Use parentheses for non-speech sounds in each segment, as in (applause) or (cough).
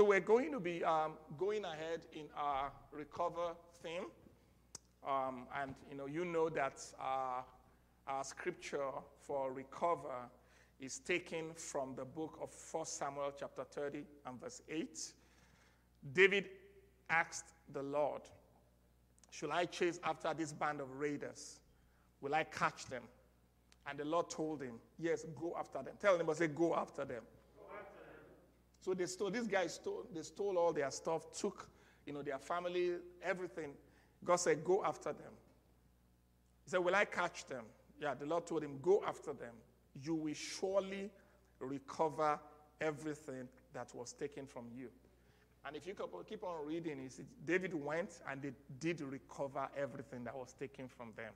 So, we're going to be um, going ahead in our recover theme. Um, and you know, you know that our, our scripture for recover is taken from the book of 1 Samuel chapter 30 and verse 8. David asked the Lord, Should I chase after this band of raiders? Will I catch them? And the Lord told him, Yes, go after them. Tell them, but say, Go after them. So they stole, these guys stole, they stole all their stuff, took, you know, their family, everything. God said, go after them. He said, will I catch them? Yeah, the Lord told him, go after them. You will surely recover everything that was taken from you. And if you keep on reading, see, David went and they did recover everything that was taken from them.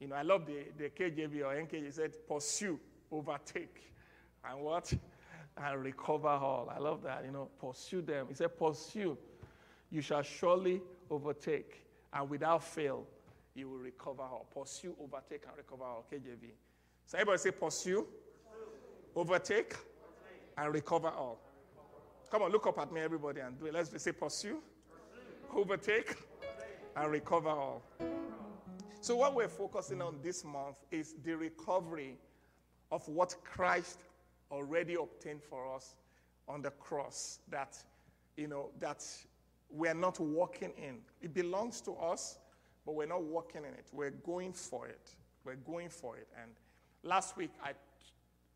You know, I love the, the KJV or NKJ said, pursue, overtake. And what? And recover all. I love that. You know, pursue them. He said, Pursue. You shall surely overtake, and without fail, you will recover all. Pursue, overtake, and recover all. KJV. So everybody say, Pursue, overtake, and recover all. Come on, look up at me, everybody, and do it. Let's say, Pursue, overtake, and recover all. So, what we're focusing on this month is the recovery of what Christ already obtained for us on the cross that, you know, that we're not walking in. It belongs to us, but we're not walking in it. We're going for it. We're going for it. And last week, I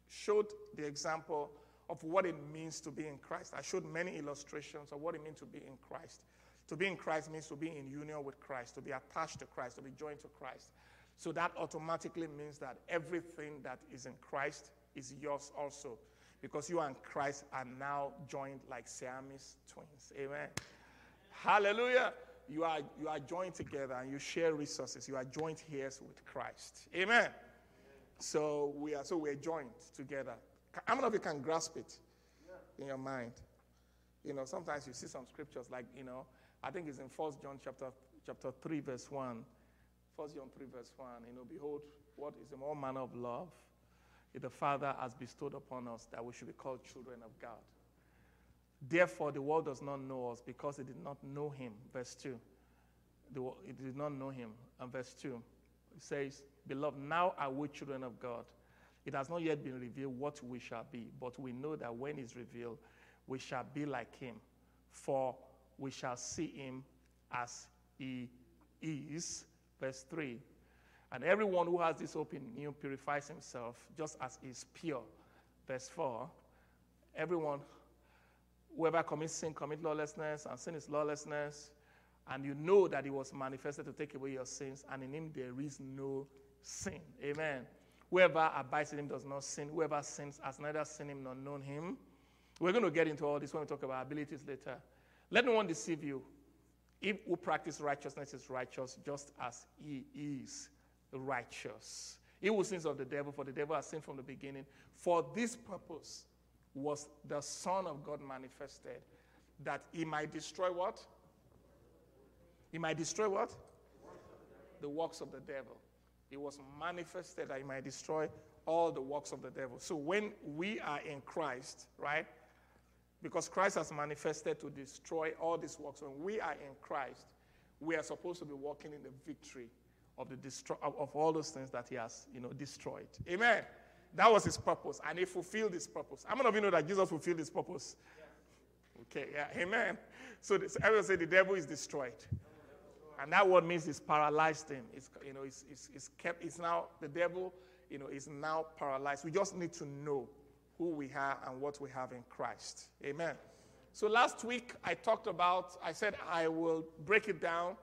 showed the example of what it means to be in Christ. I showed many illustrations of what it means to be in Christ. To be in Christ means to be in union with Christ, to be attached to Christ, to be joined to Christ. So that automatically means that everything that is in Christ is yours also because you and Christ are now joined like Siamese twins. Amen. Hallelujah. You are, you are joined together and you share resources. You are joined heirs with Christ. Amen. So we are so we're joined together. How many of you can grasp it in your mind? You know, sometimes you see some scriptures like, you know, I think it's in First John chapter chapter 3, verse 1. First John 3, verse 1. You know, behold, what is the more manner of love the Father has bestowed upon us that we should be called children of God. Therefore, the world does not know us because it did not know him. Verse 2. it did not know him. And verse 2 it says, Beloved, now are we children of God. It has not yet been revealed what we shall be, but we know that when it's revealed, we shall be like him, for we shall see him as he is. Verse 3 and everyone who has this hope in him purifies himself just as is pure. Verse 4 Everyone, whoever commits sin, commits lawlessness, and sin is lawlessness. And you know that he was manifested to take away your sins, and in him there is no sin. Amen. Whoever abides in him does not sin. Whoever sins has neither seen him nor known him. We're going to get into all this when we talk about abilities later. Let no one deceive you. If who practice righteousness is righteous, just as he is righteous. He who sins of the devil, for the devil has sinned from the beginning. For this purpose was the Son of God manifested, that he might destroy what? He might destroy what? The works of the devil. He was manifested that he might destroy all the works of the devil. So when we are in Christ, right? Because Christ has manifested to destroy all these works. When we are in Christ, we are supposed to be walking in the victory of, the destro- of all those things that he has, you know, destroyed. Amen. That was his purpose, and he fulfilled his purpose. How many of you know that Jesus fulfilled his purpose? Okay, yeah, amen. So this, everyone say the devil is destroyed. And that word means it's paralyzed him. It's, you know, it's, it's, it's kept, it's now, the devil, you know, is now paralyzed. We just need to know who we are and what we have in Christ. Amen. So last week I talked about, I said I will break it down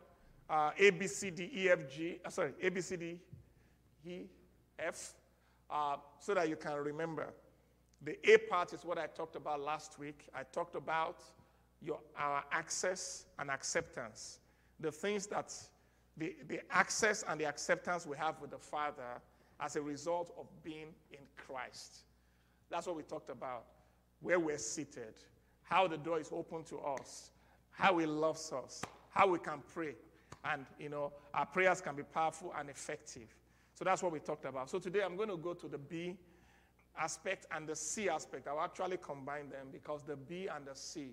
uh, A, B, C, D, E, F, G, uh, sorry, A, B, C, D, E, F, uh, so that you can remember. The A part is what I talked about last week. I talked about your, our access and acceptance. The things that, the, the access and the acceptance we have with the Father as a result of being in Christ. That's what we talked about. Where we're seated, how the door is open to us, how He loves us, how we can pray. And, you know, our prayers can be powerful and effective. So that's what we talked about. So today I'm going to go to the B aspect and the C aspect. I'll actually combine them because the B and the C,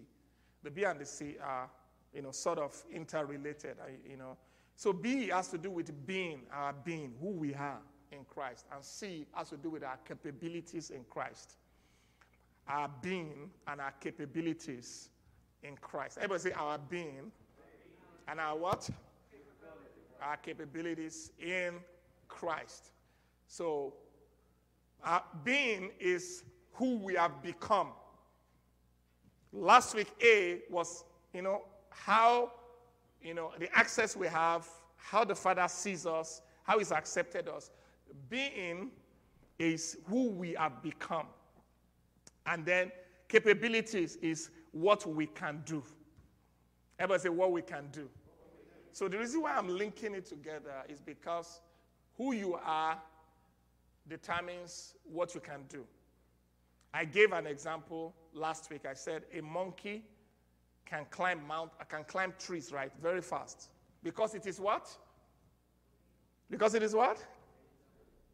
the B and the C are, you know, sort of interrelated, you know. So B has to do with being, our being, who we are in Christ. And C has to do with our capabilities in Christ. Our being and our capabilities in Christ. Everybody say our being and our what? Our capabilities in Christ. So, being is who we have become. Last week, A was, you know, how, you know, the access we have, how the Father sees us, how He's accepted us. Being is who we have become. And then capabilities is what we can do. Everybody say what we can do. So the reason why I'm linking it together is because who you are determines what you can do. I gave an example last week. I said a monkey can climb mount, can climb trees, right, very fast. Because it is what? Because it is what?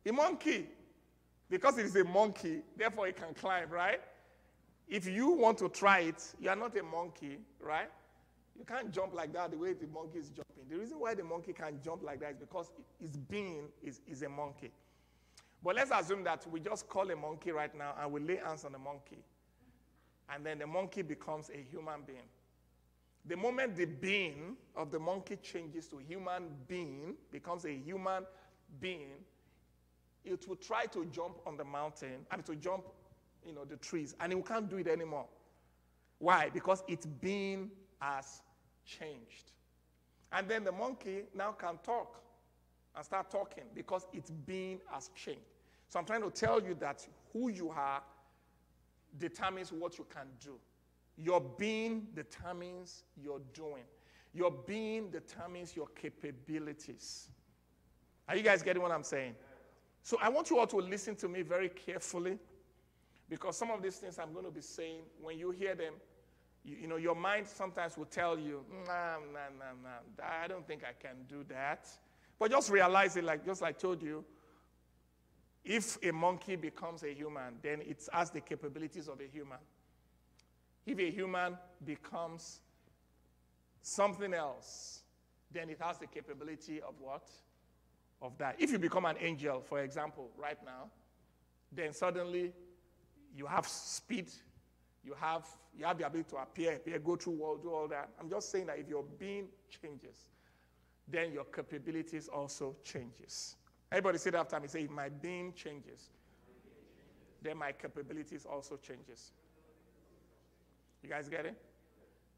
A monkey. Because it is a monkey, therefore it can climb, right? If you want to try it, you are not a monkey, right? You can't jump like that the way the monkey is jumping. The reason why the monkey can't jump like that is because its being is, is a monkey. But let's assume that we just call a monkey right now and we lay hands on the monkey. And then the monkey becomes a human being. The moment the being of the monkey changes to human being, becomes a human being, it will try to jump on the mountain, mean to jump, you know, the trees, and it can't do it anymore. Why? Because its being has changed. And then the monkey now can talk and start talking because its being has changed. So I'm trying to tell you that who you are determines what you can do. Your being determines your doing. Your being determines your capabilities. Are you guys getting what I'm saying? So I want you all to listen to me very carefully because some of these things I'm going to be saying, when you hear them, you, you know, your mind sometimes will tell you, nah, nah, nah, nah, I don't think I can do that. But just realize it, like just I told you, if a monkey becomes a human, then it has the capabilities of a human. If a human becomes something else, then it has the capability of what? Of that. If you become an angel, for example, right now, then suddenly you have speed, you have, you have the ability to appear, appear, go through world, do all that. I'm just saying that if your being changes, then your capabilities also changes. Everybody say that after me. Say, if my being changes, then my capabilities also changes. You guys get it?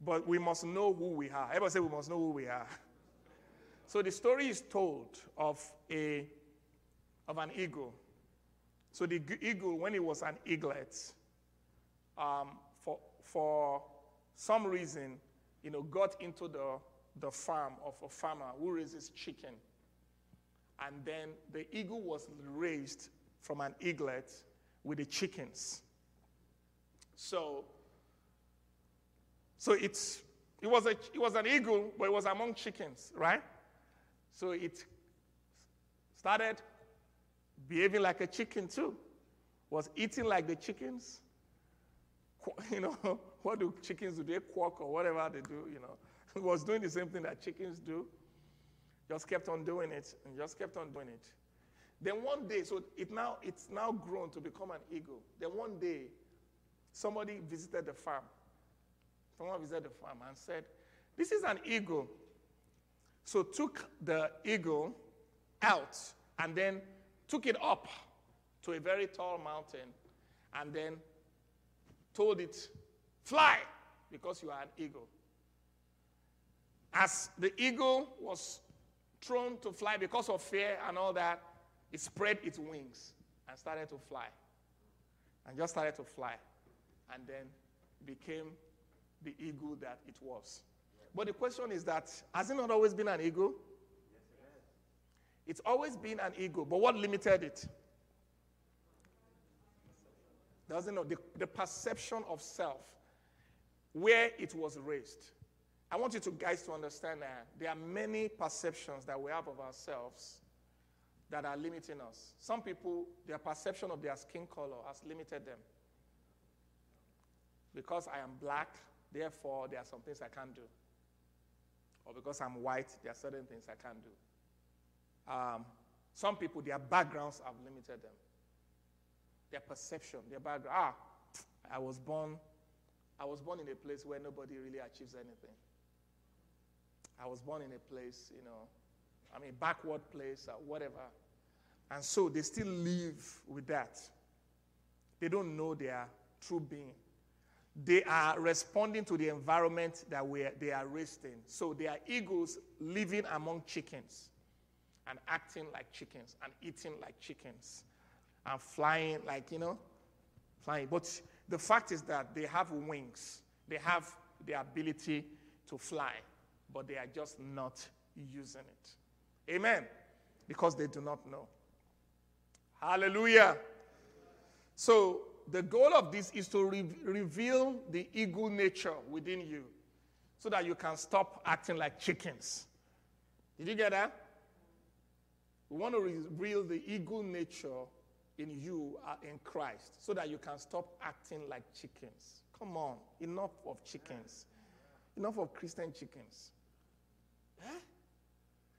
But we must know who we are. Everybody say we must know who we are. So the story is told of a of an eagle. So the eagle, when it was an eaglet, um, for, for some reason, you know, got into the, the farm of a farmer who raises chicken. And then the eagle was raised from an eaglet with the chickens. So, so it's, it, was a, it was an eagle, but it was among chickens, right? So it started behaving like a chicken too, was eating like the chickens, (laughs) you know, what do chickens do? They quack or whatever they do, you know. (laughs) Was doing the same thing that chickens do. Just kept on doing it and just kept on doing it. Then one day, so it now it's now grown to become an eagle. Then one day, somebody visited the farm. Someone visited the farm and said, This is an eagle. So took the eagle out and then took it up to a very tall mountain and then told it, Fly, because you are an eagle. As the eagle was thrown to fly because of fear and all that, it spread its wings and started to fly. And just started to fly. And then became the eagle that it was. But the question is that has it not always been an eagle? It's always been an eagle, but what limited it? Doesn't know the, the perception of self, where it was raised. I want you to guys to understand that there are many perceptions that we have of ourselves that are limiting us. Some people, their perception of their skin color has limited them. Because I am black, therefore there are some things I can't do. Or because I'm white, there are certain things I can't do. Um, some people, their backgrounds have limited them. Their perception, their background. Ah, I was born, I was born in a place where nobody really achieves anything. I was born in a place, you know, I mean, backward place or whatever. And so they still live with that. They don't know their true being. They are responding to the environment that they are raised in. So they are eagles living among chickens and acting like chickens and eating like chickens and flying like, you know, flying. But the fact is that they have wings, they have the ability to fly, but they are just not using it. Amen. Because they do not know. Hallelujah. So, the goal of this is to re- reveal the eagle nature within you so that you can stop acting like chickens. Did you get that? We want to reveal the eagle nature in you are in Christ so that you can stop acting like chickens. Come on, enough of chickens. Enough of Christian chickens. Eh?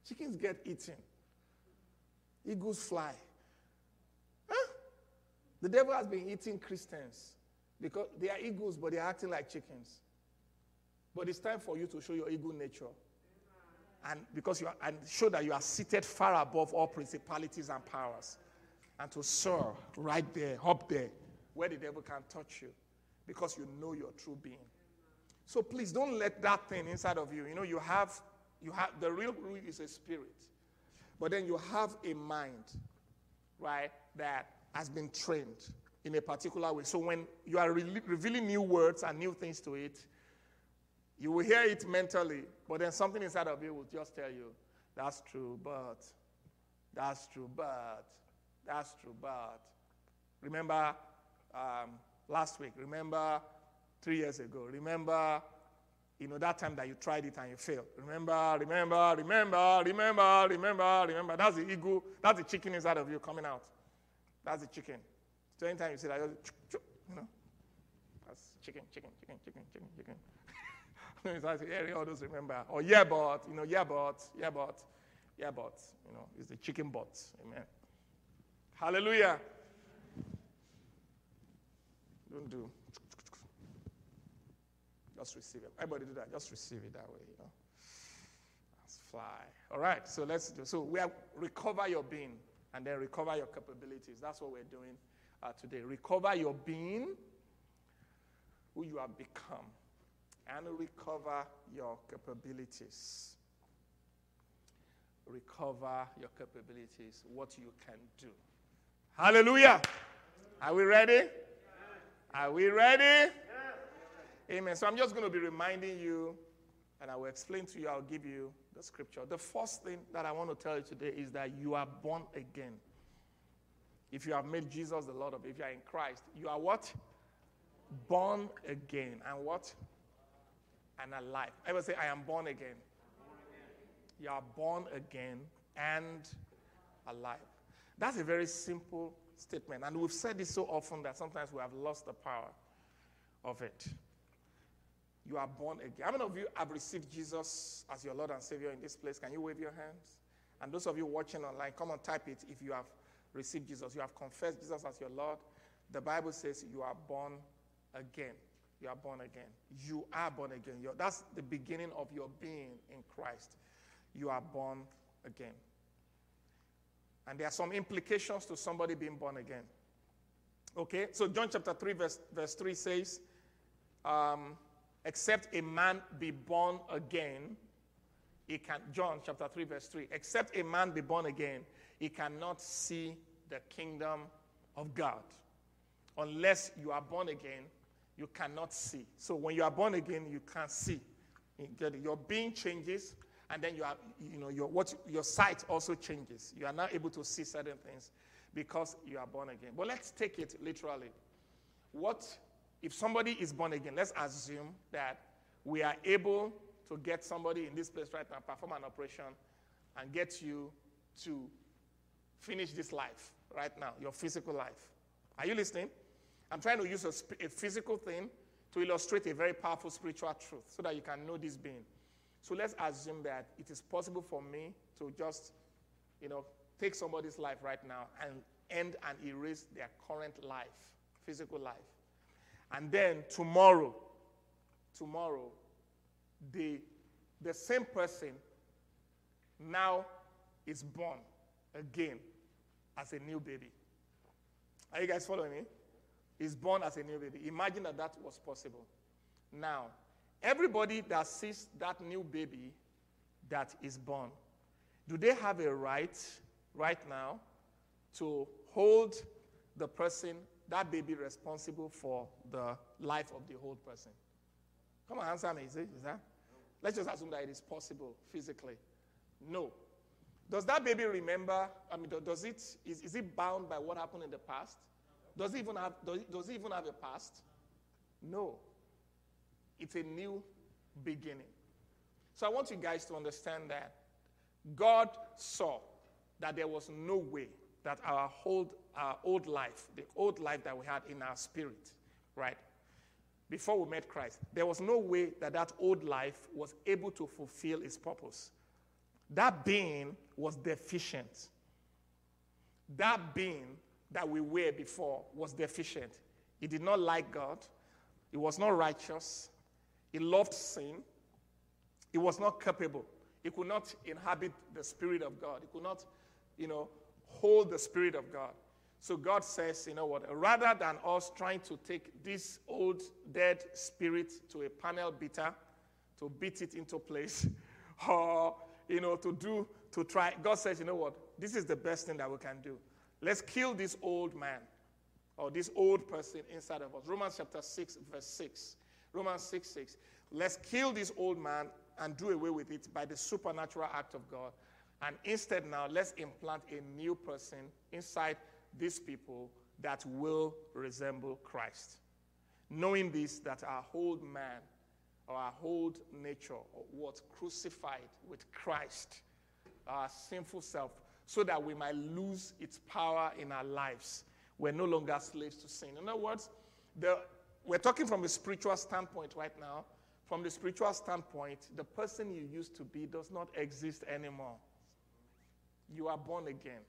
Chickens get eaten, eagles fly. The devil has been eating Christians because they are eagles, but they are acting like chickens. But it's time for you to show your eagle nature. And because you are, and show that you are seated far above all principalities and powers. And to soar right there, up there, where the devil can't touch you. Because you know your true being. So please don't let that thing inside of you. You know, you have you have the real root is a spirit. But then you have a mind, right, that has been trained in a particular way. So when you are re- revealing new words and new things to it, you will hear it mentally, but then something inside of you will just tell you, that's true, but, that's true, but, that's true, but. Remember um, last week, remember three years ago, remember you know, that time that you tried it and you failed. Remember, remember, remember, remember, remember, remember. That's the ego, that's the chicken inside of you coming out. That's the chicken. So anytime you see that, you know, that's chicken, chicken, chicken, chicken, chicken, chicken. (laughs) it's like, yeah, all those remember. Or yeah, but, you know, yeah, but, yeah, but, yeah, but, you know, it's the chicken but. Amen. Hallelujah. Don't do. Just receive it. Everybody do that. Just receive it that way, you know. Let's fly. All right, so let's do. So we recover your being and then recover your capabilities. That's what we're doing uh, today. Recover your being, who you have become, and recover your capabilities. Recover your capabilities, what you can do. Hallelujah. Are we ready? Are we ready? Amen. So I'm just going to be reminding you, and I will explain to you, I'll give you the scripture. The first thing that I want to tell you today is that you are born again. If you have made Jesus the Lord of, if you are in Christ, you are what? Born again. And what? And alive. I will say, I am born again. You are born again and alive. That's a very simple statement. And we've said this so often that sometimes we have lost the power of it. You are born again. How many of you have received Jesus as your Lord and Savior in this place? Can you wave your hands? And those of you watching online, come on, type it if you have received Jesus. You have confessed Jesus as your Lord. The Bible says you are born again. You are born again. You are born again. You're, that's the beginning of your being in Christ. You are born again. And there are some implications to somebody being born again. Okay? So, John chapter 3, verse, verse 3 says, um, except a man be born again, he can, John chapter 3, verse 3, except a man be born again, he cannot see the kingdom of God. Unless you are born again, you cannot see. So when you are born again, you can't see. Your being changes, and then you are, you know, your what your sight also changes. You are now able to see certain things because you are born again. But let's take it literally. What if somebody is born again? Let's assume that we are able to get somebody in this place right now, perform an operation, and get you to finish this life right now, your physical life. Are you listening? I'm trying to use a, a, physical thing to illustrate a very powerful spiritual truth so that you can know this being. So let's assume that it is possible for me to just, you know, take somebody's life right now and end and erase their current life, physical life. And then tomorrow, tomorrow, the, the same person now is born again as a new baby. Are you guys following me? Is born as a new baby. Imagine that that was possible. Now, everybody that sees that new baby that is born, do they have a right right now to hold the person, that baby, responsible for the life of the whole person? Come on, answer me. Is, it, is that? Let's just assume that it is possible physically. No. Does that baby remember? I mean, does it, is, is it bound by what happened in the past? Does it even have, does it, does it even have a past? No. It's a new beginning. So I want you guys to understand that God saw that there was no way that our old, our old life, the old life that we had in our spirit, right, before we met Christ, there was no way that that old life was able to fulfill its purpose. That being was deficient. That being that we were before was deficient. He did not like God. He was not righteous. He loved sin. He was not capable. He could not inhabit the Spirit of God. He could not, you know, hold the Spirit of God. So God says, you know what, rather than us trying to take this old dead spirit to a panel beater to beat it into place, (laughs) or you know, to do, to try. God says, you know what? This is the best thing that we can do. Let's kill this old man or this old person inside of us. Romans chapter 6, verse 6. Romans 6, 6. Let's kill this old man and do away with it by the supernatural act of God. And instead, now, let's implant a new person inside these people that will resemble Christ. Knowing this, that our old man our old nature was crucified with Christ, our sinful self, so that we might lose its power in our lives. We're no longer slaves to sin. In other words, the, we're talking from a spiritual standpoint right now. From the spiritual standpoint, the person you used to be does not exist anymore. You are born again.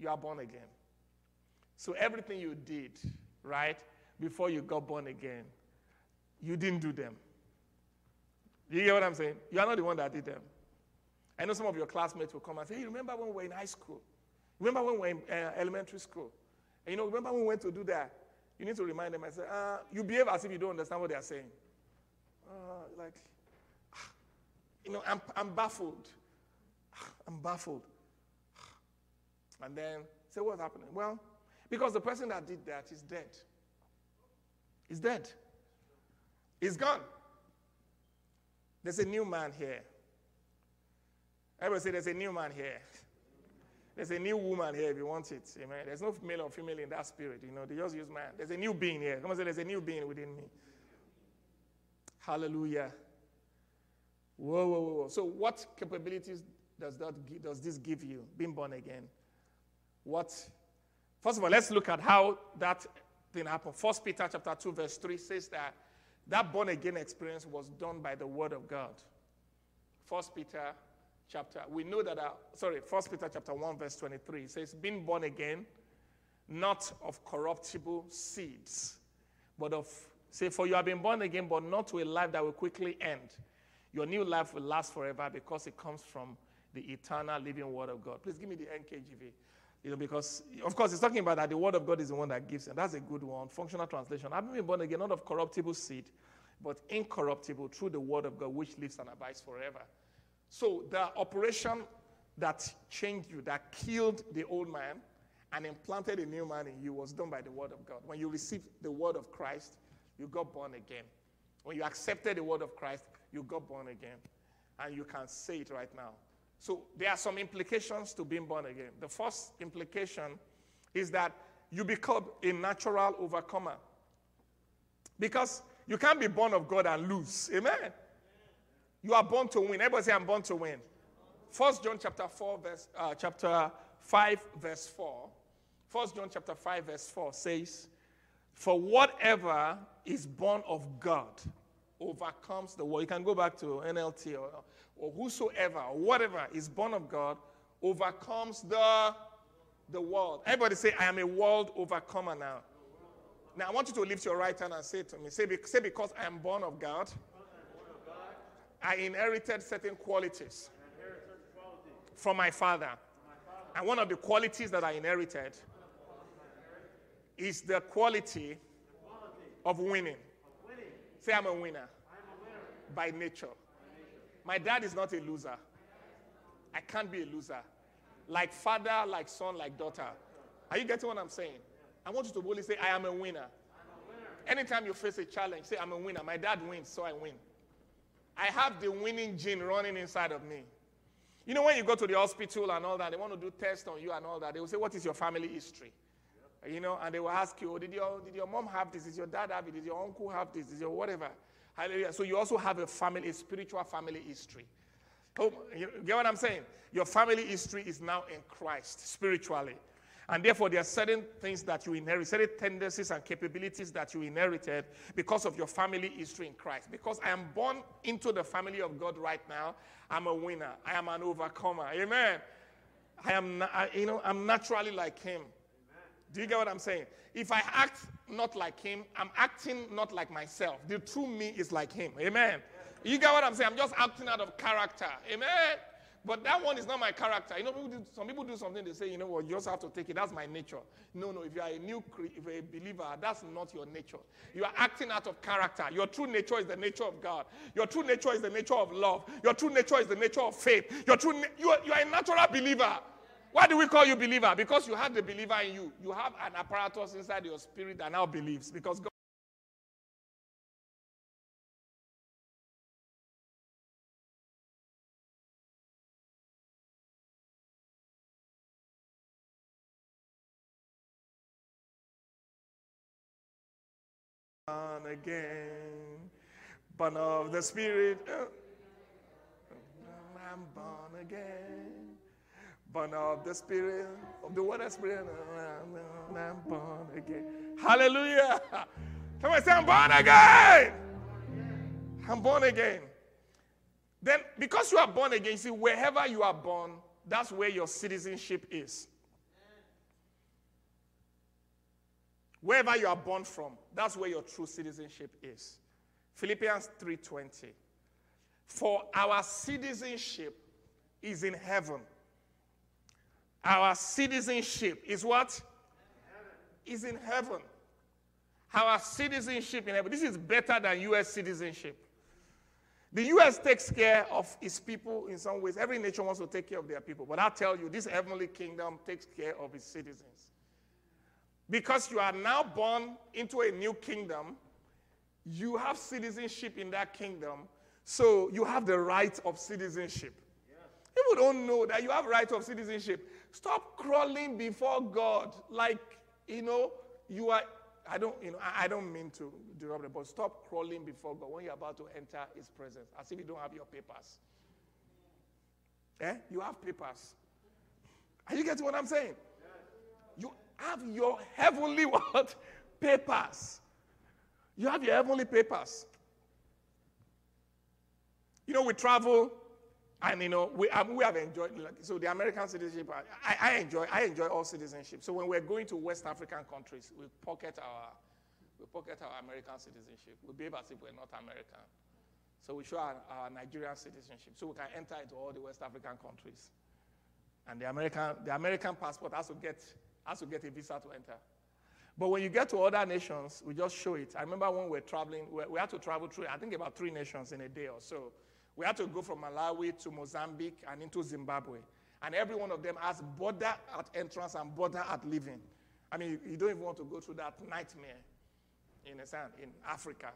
You are born again. So everything you did, right, before you got born again, you didn't do them. You hear what I'm saying? You are not the one that did them. I know some of your classmates will come and say, hey, remember when we were in high school? Remember when we were in uh, elementary school? And you know, remember when we went to do that? You need to remind them I say, uh, you behave as if you don't understand what they are saying. Uh, like, you know, I'm, I'm baffled. I'm baffled. And then say, what's happening? Well, because the person that did that is dead. He's dead. He's gone. There's a new man here. Everybody say there's a new man here. (laughs) There's a new woman here if you want it. Amen. There's no male or female in that spirit. You know, they just use man. There's a new being here. Come on, say there's a new being within me. Hallelujah. Whoa, whoa, whoa. So, what capabilities does that does this give you? Being born again. What? First of all, let's look at how that thing happened. First Peter chapter 2, verse 3 says that that born again experience was done by the word of God. First Peter chapter, we know that, uh, sorry, First Peter chapter 1, verse 23 says, being born again, not of corruptible seeds, but of, say, for you have been born again, but not to a life that will quickly end. Your new life will last forever because it comes from the eternal living word of God. Please give me the NKJV. You know, because, of course, it's talking about that the word of God is the one that gives, and that's a good one. Functional translation. I've been born again, not of corruptible seed, but incorruptible through the word of God, which lives and abides forever. So, the operation that changed you, that killed the old man and implanted a new man in you was done by the word of God. When you received the word of Christ, you got born again. When you accepted the word of Christ, you got born again. And you can say it right now. So there are some implications to being born again. The first implication is that you become a natural overcomer. Because you can't be born of God and lose. Amen. You are born to win. Everybody say, I'm born to win. First John chapter 4, verse uh, chapter 5, verse 4. First John chapter 5, verse 4 says, For whatever is born of God overcomes the world. You can go back to NLT or, or whosoever or whatever is born of God overcomes the, the world. Everybody say, I am a world overcomer now. Now I want you to lift your right hand and say to me, say, say because I am born of God, I inherited certain qualities from my father. And one of the qualities that I inherited is the quality of winning. Say, I'm a winner by nature. My dad is not a loser. I can't be a loser. Like father, like son, like daughter. Are you getting what I'm saying? I want you to boldly say, I am a winner. Anytime you face a challenge, say, I'm a winner. My dad wins, so I win. I have the winning gene running inside of me. You know, when you go to the hospital and all that, they want to do tests on you and all that. They will say, What is your family history? You know, and they will ask you, oh, did your, did your mom have this? Did your dad have it? Did your uncle have this? Did your whatever? Hallelujah. So you also have a family, a spiritual family history. Oh, you get what I'm saying? Your family history is now in Christ spiritually. And therefore, there are certain things that you inherit, certain tendencies and capabilities that you inherited because of your family history in Christ. Because I am born into the family of God right now, I'm a winner. I am an overcomer. Amen. I am, I, you know, I'm naturally like Him. Do you get what I'm saying? If I act not like him, I'm acting not like myself. The true me is like him. Amen. You get what I'm saying? I'm just acting out of character. Amen. But that one is not my character. You know, people do, some people do something, they say, you know what, you just have to take it. That's my nature. No, no, if you are a new if you're a believer, that's not your nature. You are acting out of character. Your true nature is the nature of God. Your true nature is the nature of love. Your true nature is the nature of faith. Your true, you, are, you are a natural believer. Why do we call you believer? Because you have the believer in you. You have an apparatus inside your spirit that now believes. Because God again, born of the Spirit. Oh. I'm born again. Born of the Spirit, of the water Spirit, oh, I'm born again. Hallelujah. Somebody say, I'm born again. I'm born again. Then, because you are born again, see, wherever you are born, that's where your citizenship is. Wherever you are born from, that's where your true citizenship is. Philippians 3:20. For our citizenship is in heaven our citizenship is what? Is in heaven. Our citizenship in heaven. This is better than U.S. citizenship. The U.S. takes care of its people in some ways. Every nation wants to take care of their people. But I tell you, this heavenly kingdom takes care of its citizens. Because you are now born into a new kingdom, you have citizenship in that kingdom. So you have the right of citizenship. People don't know that you have right of citizenship. Stop crawling before God like, you know, you are. I don't, you know, I, I don't mean to interrupt it, but stop crawling before God when you're about to enter His presence, as if you don't have your papers. Eh? You have papers. Are you getting what I'm saying? Have your heavenly (laughs) what? Papers. You have your heavenly papers. You know, we travel and you know, we, we have enjoyed, like, so the American citizenship, I, I, enjoy, I enjoy all citizenship. So when we're going to West African countries, we pocket our, we pocket our American citizenship. We behave as if we're not American. So we show our, our Nigerian citizenship. So we can enter into all the West African countries. And the American, the American passport has to, get, has to get a visa to enter. But when you get to other nations, we just show it. I remember when we were traveling, we, we had to travel through, I think about three nations in a day or so. We had to go from Malawi to Mozambique and into Zimbabwe. And every one of them has border at entrance and border at leaving. I mean, you don't even want to go through that nightmare in, in Africa.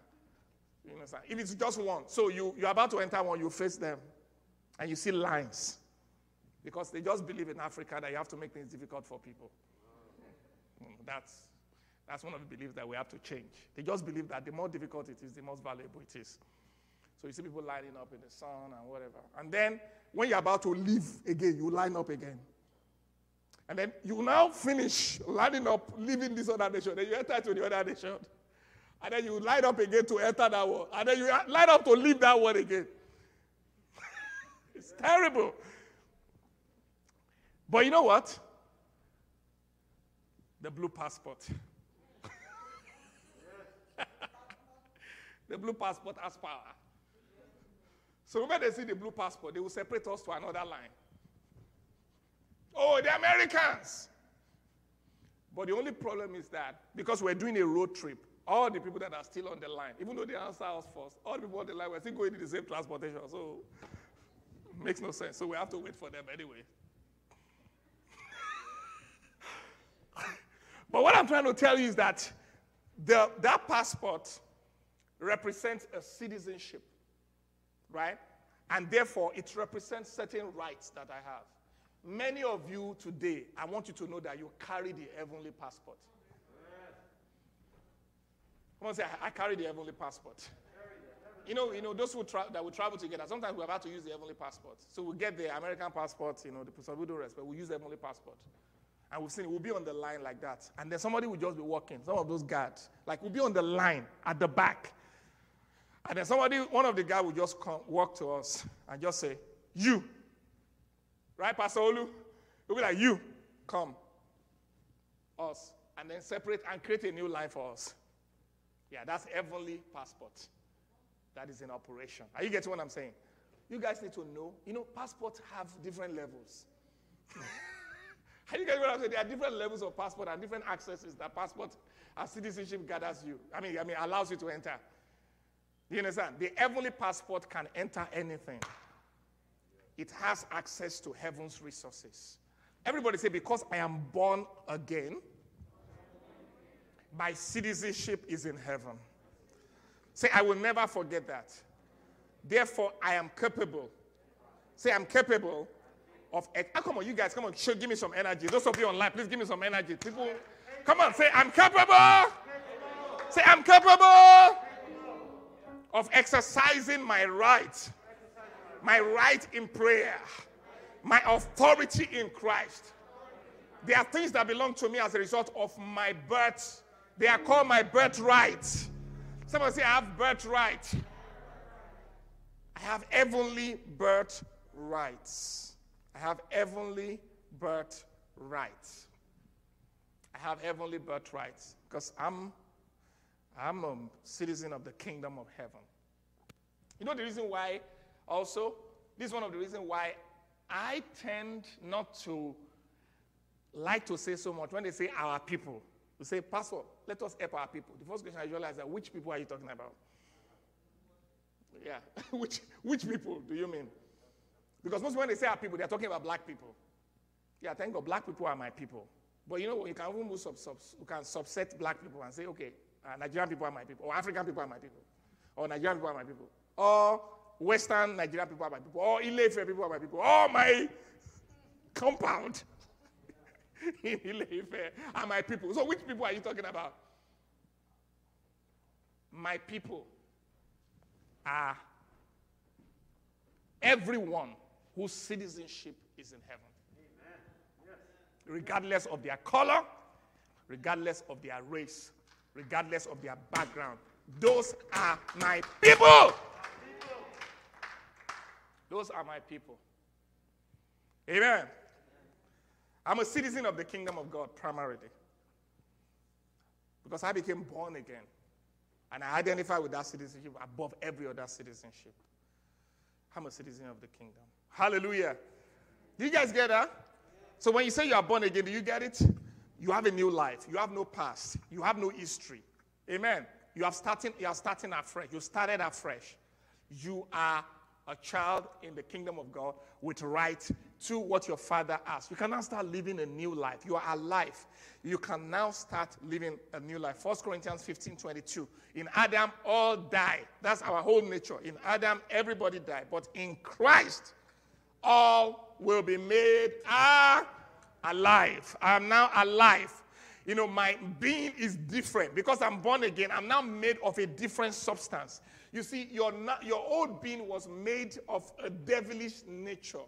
You understand? If it's just one, so you, you're about to enter one, you face them, and you see lines. Because they just believe in Africa that you have to make things difficult for people. That's, that's one of the beliefs that we have to change. They just believe that the more difficult it is, the most valuable it is. So you see people lining up in the sun and whatever. And then when you're about to leave again, you line up again. And then you now finish lining up, leaving this other nation. Then you enter to the other nation. And then you line up again to enter that one. And then you line up to leave that one again. (laughs) it's terrible. But you know what? The blue passport. (laughs) the blue passport has power. So when they see the blue passport, they will separate us to another line. Oh, the Americans. But the only problem is that because we're doing a road trip, all the people that are still on the line, even though they answer us first, all the people on the line, we're still going in the same transportation. So makes no sense. So we have to wait for them anyway. But what I'm trying to tell you is that the, that passport represents a citizenship, right? And therefore, it represents certain rights that I have. Many of you today, I want you to know that you carry the heavenly passport. Come on, say, I carry the heavenly passport. You know, you know, those who tra- that will travel together, sometimes we have to use the heavenly passport. So we get the American passport, you know, the people don't respect, we use the heavenly passport. And we've seen it, we'll be on the line like that. And then somebody will just be walking, some of those guards, like we'll be on the line at the back. And then somebody, one of the guys will just come, walk to us and just say, You. Right, Pastor Olu? He'll be like, You, come. Us. And then separate and create a new line for us. Yeah, that's heavenly passport. That is in operation. Are you getting what I'm saying? You guys need to know. You know, passports have different levels. (laughs) Are you getting what I'm saying? There are different levels of passport and different accesses that passport and citizenship gathers you. I mean, I mean, allows you to enter. You understand? The heavenly passport can enter anything. It has access to heaven's resources. Everybody say, because I am born again, my citizenship is in heaven. Say, I will never forget that. Therefore, I am capable. Say, I'm capable of. Oh, come on, you guys, come on, show, give me some energy. Those of you online, please give me some energy. People, come on, say, I'm capable. Say, I'm capable of exercising my right, my right in prayer, my authority in Christ. There are things that belong to me as a result of my birth. They are called my birthright. Someone say, I have birthright. I have heavenly birthrights. I have heavenly birthrights. I have heavenly birthrights because I'm I'm a citizen of the kingdom of heaven. You know the reason why also? This is one of the reasons why I tend not to like to say so much when they say our people. You say, Pastor, let us help our people. The first question I realize is which people are you talking about? Yeah, (laughs) which, which people do you mean? Because most when they say our people, they're talking about black people. Yeah, thank God, black people are my people. But you know, you can even sub, sub, you can subset black people and say, okay, uh, Nigerian people are my people, or African people are my people, or Nigerian people are my people, or Western Nigerian people are my people, or Ile-Ife people are my people, or my compound (laughs) in Ile-Ife are my people. So which people are you talking about? My people are everyone whose citizenship is in heaven. Yes. Regardless of their color, regardless of their race, regardless of their background. Those are my people. Those are my people. Amen. I'm a citizen of the kingdom of God primarily because I became born again and I identify with that citizenship above every other citizenship. I'm a citizen of the kingdom. Hallelujah. Do you guys get that? So when you say you are born again, do you get it? You have a new life. You have no past. You have no history. Amen. You are starting, you are starting afresh. You started afresh. You are a child in the kingdom of God with right to what your father asked. You can now start living a new life. You are alive. You can now start living a new life. 1 Corinthians 15 22. In Adam, all die. That's our whole nature. In Adam, everybody died. But in Christ, all will be made alive. I am now alive. You know, my being is different because I'm born again. I'm now made of a different substance. You see, your, your old being was made of a devilish nature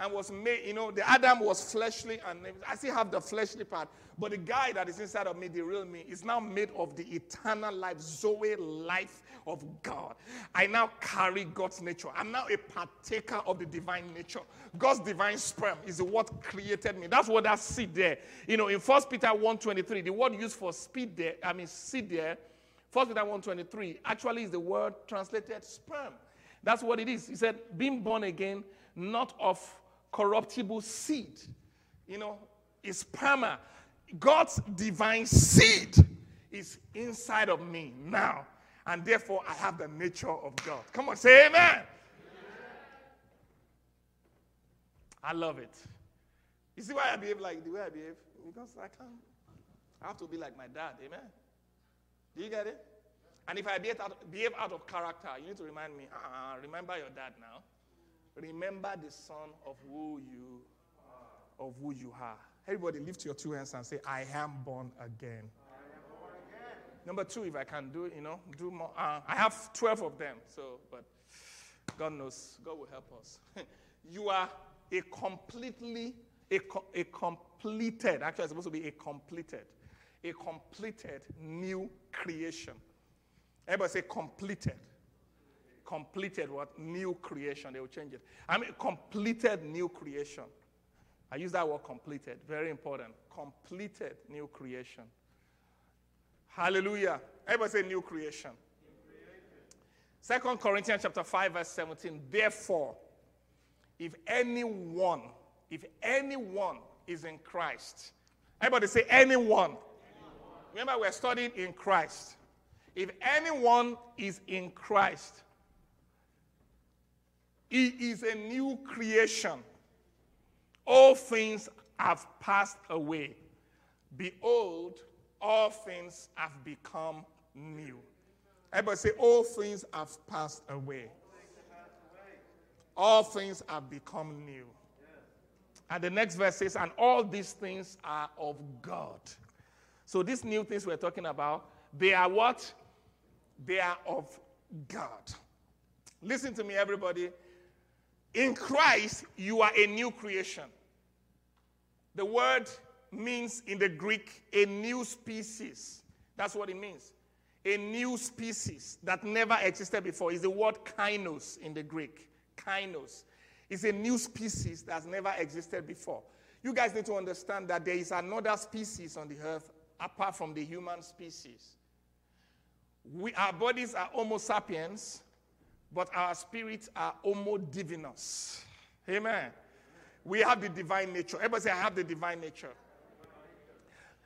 and was made, you know, the Adam was fleshly, and I still have the fleshly part, but the guy that is inside of me, the real me, is now made of the eternal life, Zoe life of God. I now carry God's nature. I'm now a partaker of the divine nature. God's divine sperm is what created me. That's what that seed there. You know, in First Peter 1:23, the word used for speed there, I mean seed there, First Peter 1:23 actually is the word translated sperm. That's what it is. He said, being born again, not of corruptible seed. You know, is sperma. God's divine seed is inside of me now. And therefore, I have the nature of God. Come on, say amen. I love it. You see why I behave like the way I behave? Because I can't. I have to be like my dad. Amen. Do you get it? And if I behave out, behave out of character, you need to remind me, uh, remember your dad now. Remember the son of who you of who you are. Everybody lift your two hands and say, I am born again. Number two, if I can do, you know, do more. Uh, I have 12 of them, so, but God knows, God will help us. (laughs) you are a completely, a, a completed, actually, it's supposed to be a completed, a completed new creation. Everybody say completed completed what? New creation. They will change it. I mean, completed new creation. I use that word completed. Very important. Completed new creation. Hallelujah. Everybody say new creation. Second Corinthians chapter 5, verse 17. Therefore, if anyone, if anyone is in Christ, everybody say anyone. anyone. Remember, we're studying in Christ. If anyone is in Christ, he is a new creation. All things have passed away. Behold, all things have become new. Everybody say, All things have passed away. All things have become new. And the next verse says, And all these things are of God. So these new things we're talking about, they are what? They are of God. Listen to me, everybody. In Christ, you are a new creation. The word means in the Greek a new species. That's what it means. A new species that never existed before is the word kainos in the Greek. Kainos. It's a new species that's never existed before. You guys need to understand that there is another species on the earth apart from the human species. We, our bodies are Homo sapiens, but our spirits are homo divinus. Amen. We have the divine nature. Everybody say, I have the divine nature.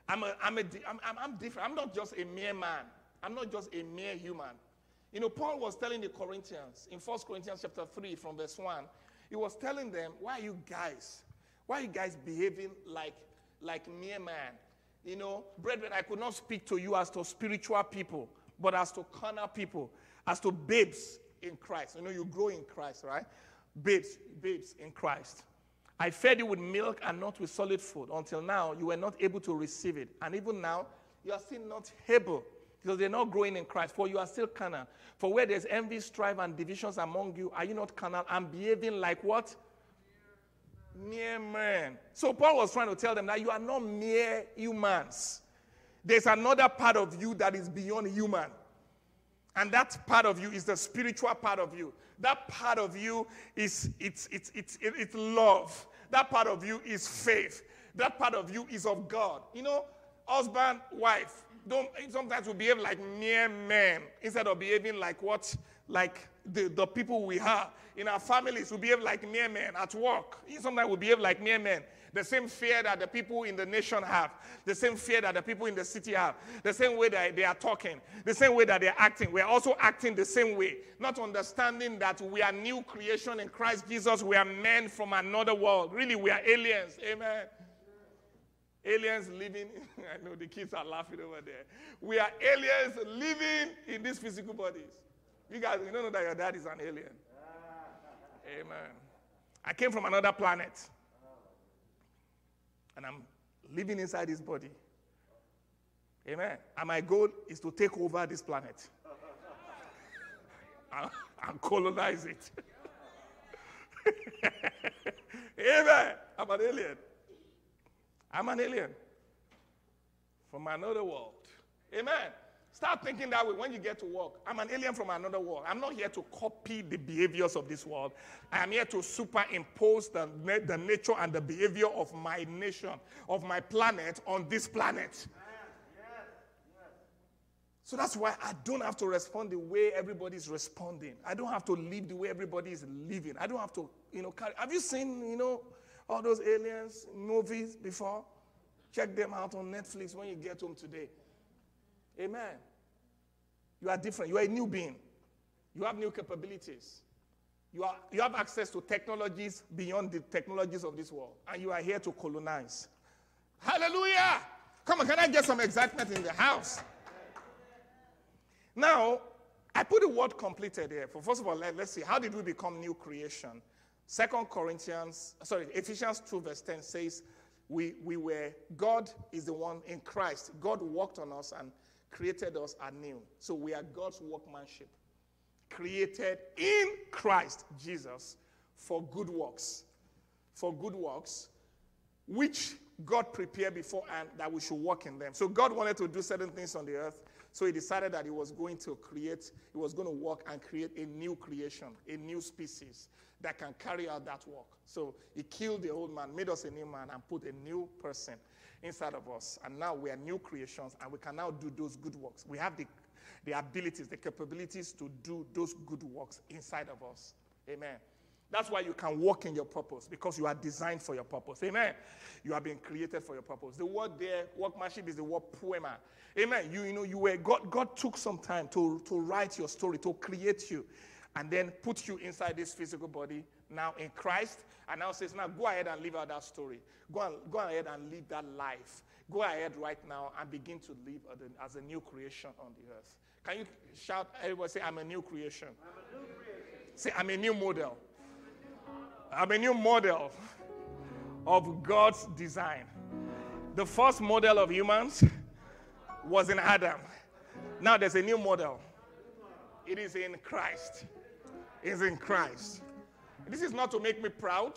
I'm, a, I'm, a, I'm, I'm different. I'm not just a mere man. I'm not just a mere human. You know, Paul was telling the Corinthians in 1 Corinthians chapter 3 from verse 1, he was telling them, why are you guys, why are you guys behaving like, like mere man? You know, brethren, I could not speak to you as to spiritual people, but as to carnal people, as to babes in Christ. You know, you grow in Christ, right? Babes, babes in Christ. I fed you with milk and not with solid food. Until now, you were not able to receive it. And even now, you are still not able because they're not growing in Christ. For you are still carnal. For where there's envy, strife, and divisions among you, are you not carnal and behaving like what? Mere men. So Paul was trying to tell them that you are not mere humans. There's another part of you that is beyond human. And that part of you is the spiritual part of you. That part of you is it's, it's, it's, it's love. That part of you is faith. That part of you is of God. You know, husband, wife, don't sometimes we behave like mere men instead of behaving like what? like the, the people we have in our families. We behave like mere men at work. Sometimes we behave like mere men. The same fear that the people in the nation have, the same fear that the people in the city have, the same way that they are talking, the same way that they're acting. We're also acting the same way, not understanding that we are new creation in Christ Jesus. We are men from another world. Really, we are aliens. Amen. Aliens living, (laughs) I know the kids are laughing over there. We are aliens living in these physical bodies. You guys, you don't know that your dad is an alien. Amen. I came from another planet. And I'm living inside this body. Amen. And my goal is to take over this planet (laughs) and, and colonize it. (laughs) Amen. I'm an alien. I'm an alien from another world. Amen. Start thinking that way when you get to work. I'm an alien from another world. I'm not here to copy the behaviors of this world. I am here to superimpose the, the nature and the behavior of my nation, of my planet on this planet. So that's why I don't have to respond the way everybody's responding. I don't have to live the way everybody is living. I don't have to, you know, carry. Have you seen, you know, all those aliens movies before? Check them out on Netflix when you get home today. Amen. You are different. You are a new being. You have new capabilities. You, are, you have access to technologies beyond the technologies of this world. And you are here to colonize. Hallelujah! Come on, can I get some excitement in the house? Now, I put the word completed here. For first of all, let, us see. How did we become new creation? Second Corinthians, sorry, Ephesians 2, verse 10 says, we, we were, God is the one in Christ. God worked on us and created us anew. So we are God's workmanship, created in Christ Jesus for good works. For good works, which God prepared beforehand that we should walk in them. So God wanted to do certain things on the earth. So he decided that he was going to create, he was going to work and create a new creation, a new species that can carry out that work. So he killed the old man, made us a new man, and put a new person inside of us. And now we are new creations and we can now do those good works. We have the, the abilities, the capabilities to do those good works inside of us. Amen. That's why you can walk in your purpose because you are designed for your purpose. Amen. You have been created for your purpose. The word there, workmanship, is the word poiema. Amen. You, you know, you were God. God took some time to, to write your story, to create you, and then put you inside this physical body now in Christ, and now says, now go ahead and live out that story. Go, and, go ahead and live that life. Go ahead right now and begin to live as a new creation on the earth. Can you shout, everybody say, I'm a new creation? I'm a new creation. Say, I'm a new model. I'm a new model of God's design. The first model of humans was in Adam. Now there's a new model. It is in Christ. It's in Christ. This is not to make me proud,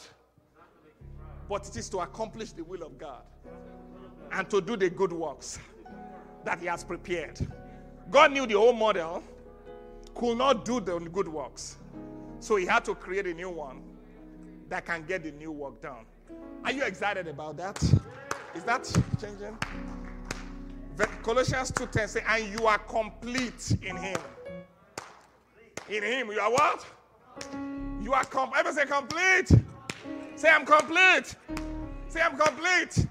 but it is to accomplish the will of God and to do the good works that He has prepared. God knew the old model could not do the good works, so He had to create a new one that can get the new work done. Are you excited about that? Is that changing? Colossians 2:10 say, and you are complete in him. In him, you are what? You are com- ever say complete. Say I'm complete. Say I'm complete.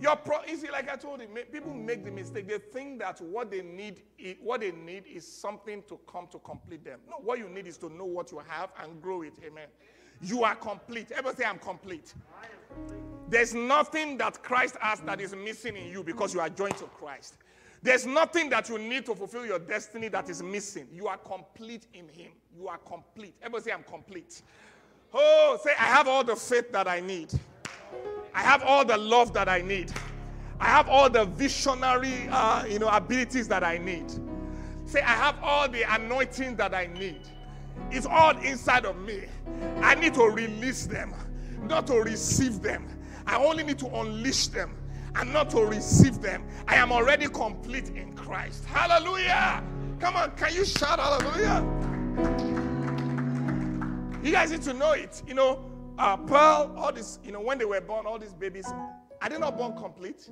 Your pro- see, like I told you, people make the mistake. They think that what they need, is, what they need is something to come to complete them. No, what you need is to know what you have and grow it. Amen. You are complete. Everybody say I'm complete. There's nothing that Christ has that is missing in you because you are joined to Christ. There's nothing that you need to fulfill your destiny that is missing. You are complete in Him. You are complete. Everybody say, I'm complete. Oh, say, I have all the faith that I need. I have all the love that I need. I have all the visionary, uh, you know, abilities that I need. Say, I have all the anointing that I need. It's all inside of me. I need to release them, not to receive them. I only need to unleash them and not to receive them. I am already complete in Christ. Hallelujah. Come on, can you shout hallelujah? You guys need to know it. You know, uh, Pearl, all this, you know, when they were born, all these babies, are they not born complete?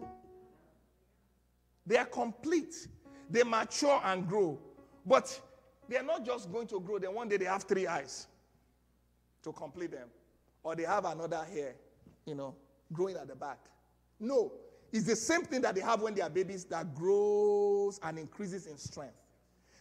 They are complete. They mature and grow. But They're not just going to grow, then one day they have three eyes to complete them. Or they have another hair, you know, growing at the back. No. It's the same thing that they have when they are babies that grows and increases in strength.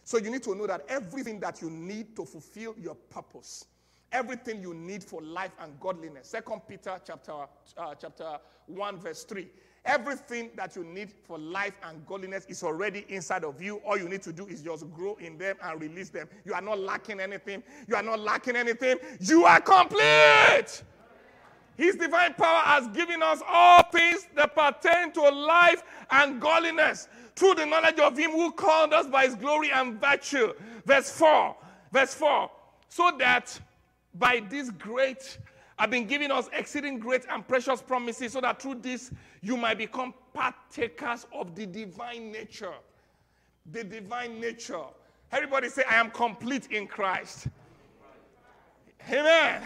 So you need to know that everything that you need to fulfill your purpose, everything you need for life and godliness. Second Peter chapter, uh, chapter 1, verse 3. Everything that you need for life and godliness is already inside of you. All you need to do is just grow in them and release them. You are not lacking anything. You are not lacking anything. You are complete. His divine power has given us all things that pertain to life and godliness through the knowledge of Him who called us by His glory and virtue. Verse 4. Verse 4. So that by this great have been giving us exceeding great and precious promises, so that through this you might become partakers of the divine nature. The divine nature. Everybody say, I am complete in Christ. Amen.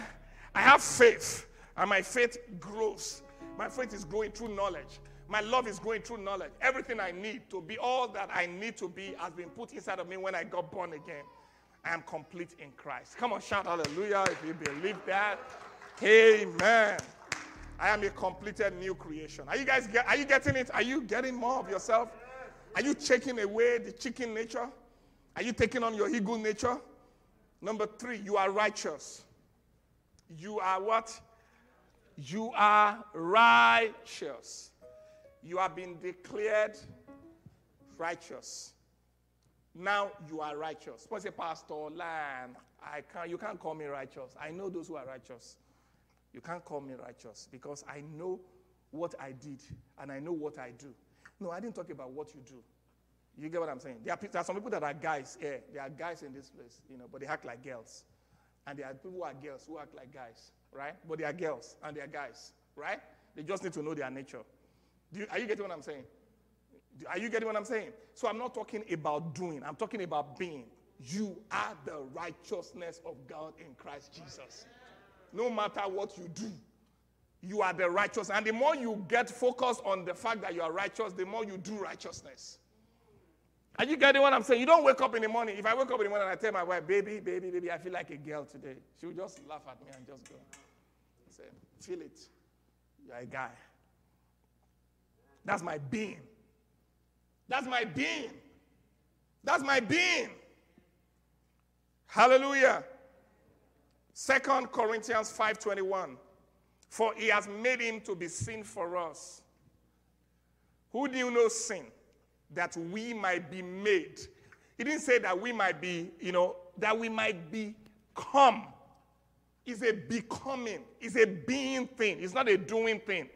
I have faith, and my faith grows. My faith is growing through knowledge. My love is growing through knowledge. Everything I need to be, all that I need to be, has been put inside of me when I got born again. I am complete in Christ. Come on, shout hallelujah if you believe that. Amen. I am a completed new creation. Are you guys get, are you getting it? Are you getting more of yourself? Are you taking away the chicken nature? Are you taking on your eagle nature? Number three, you are righteous. You are what? You are righteous. You have been declared righteous. Now you are righteous. What's a pastor? Land. I can't, you can't call me righteous. I know those who are righteous. You can't call me righteous because I know what I did and I know what I do. No, I didn't talk about what you do. You get what I'm saying? There are, there are some people that are guys. Yeah, there are guys in this place, you know, but they act like girls. And there are people who are girls who act like guys, right? But they are girls and they are guys, right? They just need to know their nature. You, are you getting what I'm saying? Are you getting what I'm saying? So I'm not talking about doing, I'm talking about being. You are the righteousness of God in Christ Jesus no matter what you do, you are the righteous. And the more you get focused on the fact that you are righteous, the more you do righteousness. Are you getting what I'm saying? You don't wake up in the morning. If I wake up in the morning and I tell my wife, baby, baby, baby, I feel like a girl today, she will just laugh at me and just go. Say, feel it. You're a guy. That's my being. That's my being. That's my being. Hallelujah. Second Corinthians 5:21 For he has made him to be sin for us. Who knew no sin that we might be made. He didn't say that we might be, you know, that we might become. It's a becoming. It's a being thing. It's not a doing thing.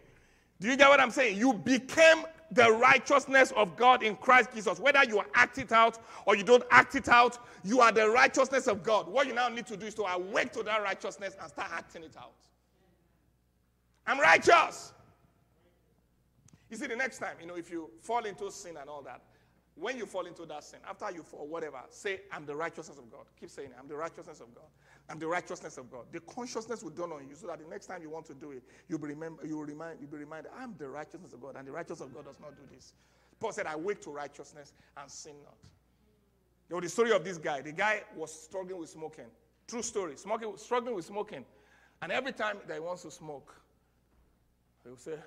Do you get what I'm saying? You became the righteousness of God in Christ Jesus. Whether you act it out or you don't act it out, you are the righteousness of God. What you now need to do is to awake to that righteousness and start acting it out. I'm righteous. You see, the next time, you know, if you fall into sin and all that, when you fall into that sin, after you fall, whatever, say, I'm the righteousness of God. Keep saying. I'm the righteousness of God. I'm the righteousness of God. The consciousness will dawn on you so that the next time you want to do it, you'll be, remember, you'll remind, you'll be reminded, I'm the righteousness of God, and the righteousness of God does not do this. Paul said, I wake to righteousness and sin not. There was the story of this guy. The guy was struggling with smoking. True story. Smoking, struggling with smoking. And every time that he wants to smoke, he will say,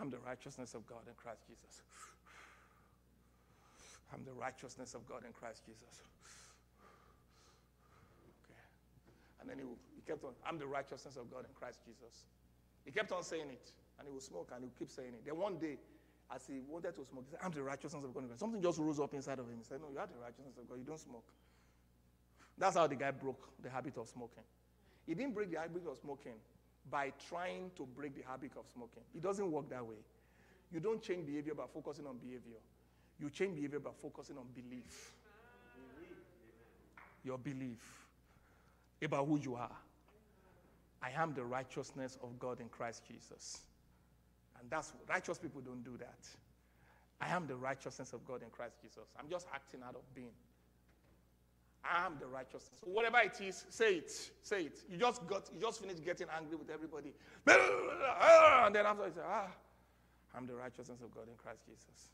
I'm the righteousness of God in Christ Jesus. I'm the righteousness of God in Christ Jesus. And then he, he kept on, I'm the righteousness of God in Christ Jesus. He kept on saying it. And he would smoke and he would keep saying it. Then one day, as he wanted to smoke, he said, I'm the righteousness of God. Something just rose up inside of him. He said, No, you are the righteousness of God. You don't smoke. That's how the guy broke the habit of smoking. He didn't break the habit of smoking by trying to break the habit of smoking. It doesn't work that way. You don't change behavior by focusing on behavior. You change behavior by focusing on belief. Your belief about who you are. I am the righteousness of God in Christ Jesus. And that's righteous people don't do that. I am the righteousness of God in Christ Jesus. I'm just acting out of being. I am the righteousness. So whatever it is, say it. Say it. You just got you just finished getting angry with everybody. (laughs) And then after you say, ah, I'm the righteousness of God in Christ Jesus.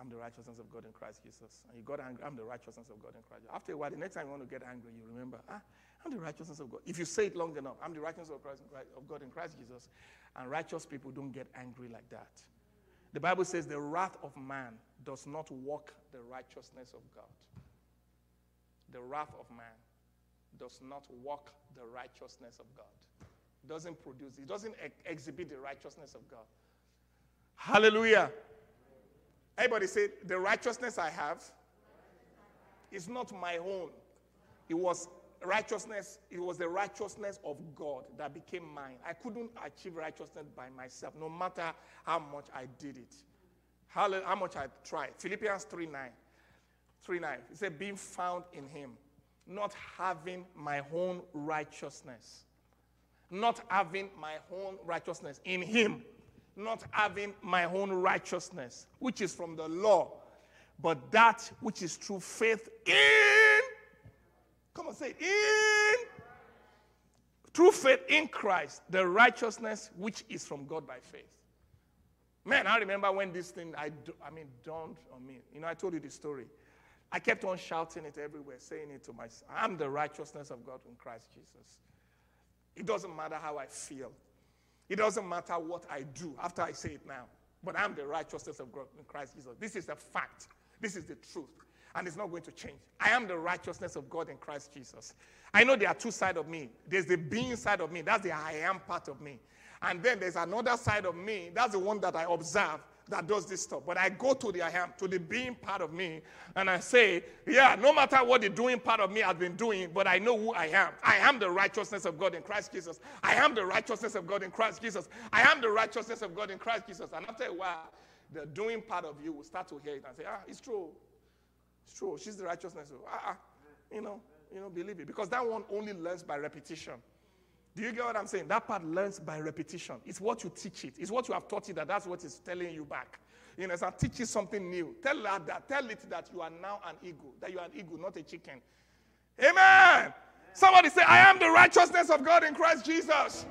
I'm the righteousness of God in Christ Jesus. And you got angry, I'm the righteousness of God in Christ. After a while, the next time you want to get angry, you remember, ah, I'm the righteousness of God. If you say it long enough, I'm the righteousness of, Christ, of God in Christ Jesus. And righteous people don't get angry like that. The Bible says the wrath of man does not work the righteousness of God. The wrath of man does not work the righteousness of God. Doesn't produce, it doesn't ex- exhibit the righteousness of God. Hallelujah. Everybody say, The righteousness I have is not my own. It was righteousness, it was the righteousness of God that became mine. I couldn't achieve righteousness by myself, no matter how much I did it. How, how much I tried. Philippians 3 9. 3 9. It said, Being found in him, not having my own righteousness. Not having my own righteousness in him not having my own righteousness, which is from the law, but that which is through faith in, come on, say, in, through faith in Christ, the righteousness which is from God by faith. Man, I remember when this thing, I, do, I mean, dawned on me. You know, I told you the story. I kept on shouting it everywhere, saying it to myself. I'm the righteousness of God in Christ Jesus. It doesn't matter how I feel. It doesn't matter what I do after I say it now, but I'm the righteousness of God in Christ Jesus. This is a fact. This is the truth. And it's not going to change. I am the righteousness of God in Christ Jesus. I know there are two sides of me. There's the being side of me, that's the I am part of me. And then there's another side of me, that's the one that I observe that does this stuff. But I go to the I am, to the being part of me, and I say, yeah, no matter what the doing part of me has been doing, but I know who I am. I am the righteousness of God in Christ Jesus. I am the righteousness of God in Christ Jesus. I am the righteousness of God in Christ Jesus. And after a while, the doing part of you will start to hear it and say, ah, it's true. It's true. She's the righteousness. Ah, ah, you know, you know, believe it. Because that one only learns by repetition. Do you get what I'm saying? That part learns by repetition. It's what you teach it. It's what you have taught it that that's what it's telling you back. You know, so teach you something new. Tell that, that tell it that you are now an eagle, that you are an eagle, not a chicken. Amen. Somebody say, I am the righteousness of God in Christ Jesus.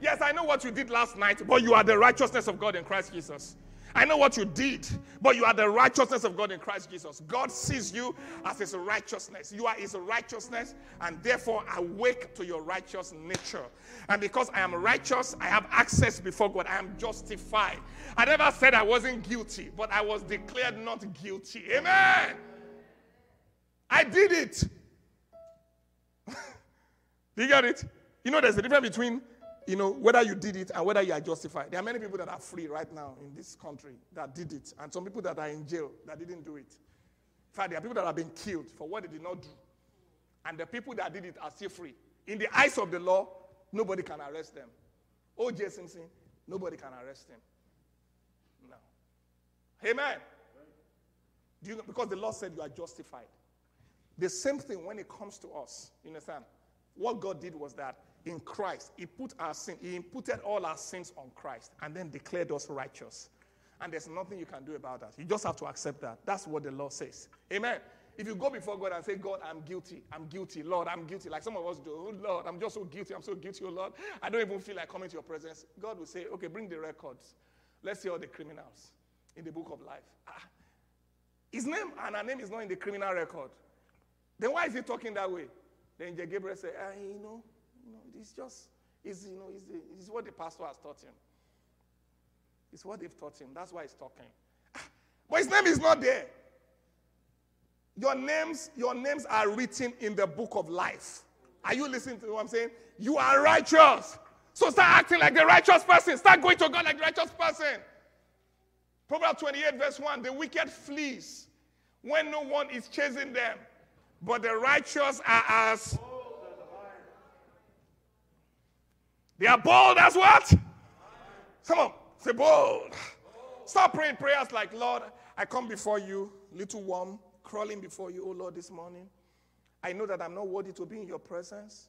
Yes, I know what you did last night, but you are the righteousness of God in Christ Jesus. I know what you did, but you are the righteousness of God in Christ Jesus. God sees you as his righteousness. You are his righteousness, and therefore awake to your righteous nature. And because I am righteous, I have access before God. I am justified. I never said I wasn't guilty, but I was declared not guilty. Amen. I did it. (laughs) You get it? You know, there's a difference between you know, whether you did it and whether you are justified. There are many people that are free right now in this country that did it, and some people that are in jail that didn't do it. In fact, there are people that have been killed for what they did not do. And the people that did it are still free. In the eyes of the law, nobody can arrest them. O.J. Simpson, nobody can arrest him. No. Amen. Do you because the law said you are justified. The same thing when it comes to us. You understand? What God did was that in Christ, He put our sin, He imputed all our sins on Christ and then declared us righteous. And there's nothing you can do about that. You just have to accept that. That's what the law says. Amen. If you go before God and say, God, I'm guilty, I'm guilty, Lord, I'm guilty, like some of us do, oh, Lord, I'm just so guilty, I'm so guilty, oh Lord, I don't even feel like coming to your presence. God will say, okay, bring the records. Let's see all the criminals in the book of life. Ah, his name and her name is not in the criminal record. Then why is he talking that way? Then Gabriel said, ah, you know, you know, it's just, it's, you know, it's, it's what the pastor has taught him. It's what they've taught him. That's why he's talking. Ah, but his name is not there. Your names, your names are written in the book of life. Are you listening to what I'm saying? You are righteous. So start acting like the righteous person. Start going to God like the righteous person. Proverbs 28, verse 1 The wicked flees when no one is chasing them, but the righteous are as They are bold as what? Come on, say bold. Start praying prayers like, Lord, I come before you, little worm, crawling before you, oh Lord, this morning. I know that I'm not worthy to be in your presence.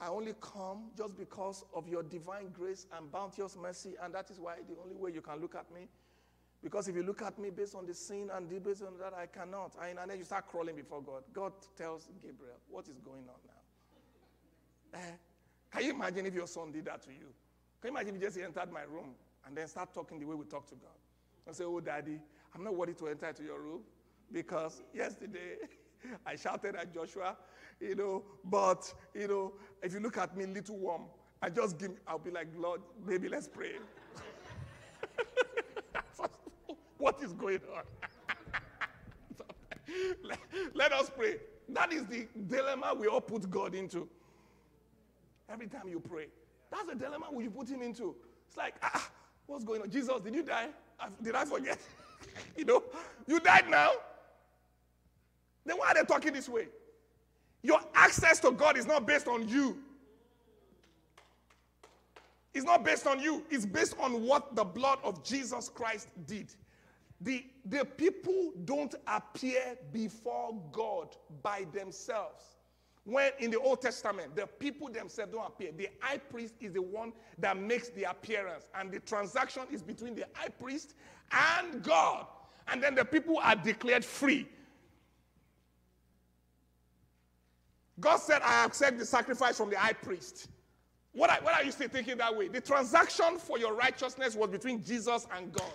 I only come just because of your divine grace and bounteous mercy, and that is why the only way you can look at me. Because if you look at me based on the sin and the based on that, I cannot. And then you start crawling before God. God tells Gabriel, What is going on now? Eh? Can you imagine if your son did that to you? Can you imagine if he just entered my room and then start talking the way we talk to God? And say, Oh, daddy, I'm not worthy to enter into your room because yesterday (laughs) I shouted at Joshua, you know, but, you know, if you look at me, little worm, I just give, I'll be like, Lord, maybe let's pray. (laughs) what is going on? (laughs) let, let us pray. That is the dilemma we all put God into. Every time you pray, that's the dilemma we put him into. It's like, ah, what's going on? Jesus, did you die? Did I forget? (laughs) you know, you died now. Then why are they talking this way? Your access to God is not based on you. It's not based on you. It's based on what the blood of Jesus Christ did. The, the people don't appear before God by themselves. When in the Old Testament, the people themselves don't appear. The high priest is the one that makes the appearance, and the transaction is between the high priest and God. And then the people are declared free. God said, I accept the sacrifice from the high priest. What, I, what are you still thinking that way? The transaction for your righteousness was between Jesus and God.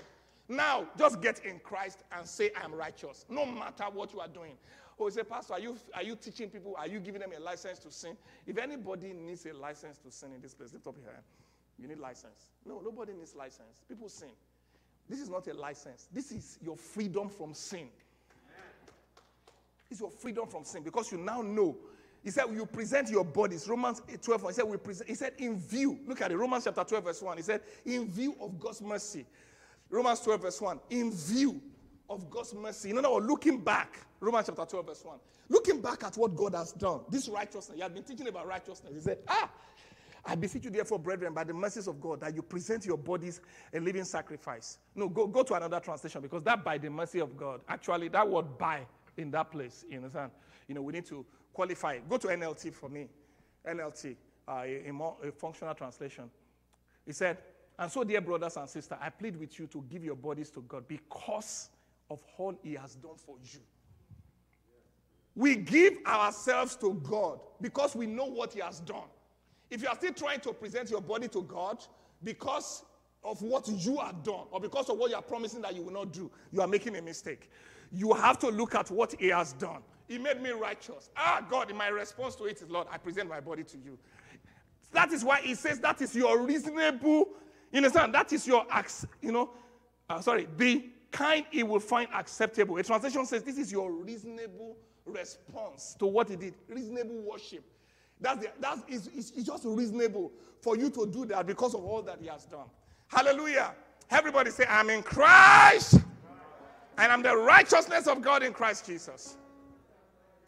Now, just get in Christ and say, I am righteous, no matter what you are doing. Oh, say, Pastor, are you, are you teaching people? Are you giving them a license to sin? If anybody needs a license to sin in this place, lift up your hand. You need license. No, nobody needs license. People sin. This is not a license. This is your freedom from sin. It's your freedom from sin because you now know. He said, You present your bodies. Romans 12, he said, we present, He said, In view. Look at it. Romans chapter 12, verse 1. He said, In view of God's mercy. Romans 12, verse 1. In view of God's mercy. In other words, looking back, Romans chapter 12, verse 1. Looking back at what God has done, this righteousness, he had been teaching about righteousness. He said, Ah, I beseech you, therefore, brethren, by the mercies of God, that you present your bodies a living sacrifice. No, go, go to another translation because that by the mercy of God, actually, that word by in that place, you understand? You know, we need to qualify. Go to NLT for me. NLT, uh, a, a, more, a functional translation. He said, And so, dear brothers and sisters, I plead with you to give your bodies to God because of all He has done for you. We give ourselves to God because we know what He has done. If you are still trying to present your body to God because of what you have done or because of what you are promising that you will not do, you are making a mistake. You have to look at what He has done. He made me righteous. Ah, God, in my response to it is, Lord, I present my body to you. That is why He says that is your reasonable, you understand? That is your, you know, uh, sorry, the kind He will find acceptable. A translation says this is your reasonable response to what He did, reasonable worship. That's, the, that's it's, it's just reasonable for you to do that because of all that he has done. Hallelujah. Everybody say, I'm in Christ. And I'm the righteousness of God in Christ Jesus.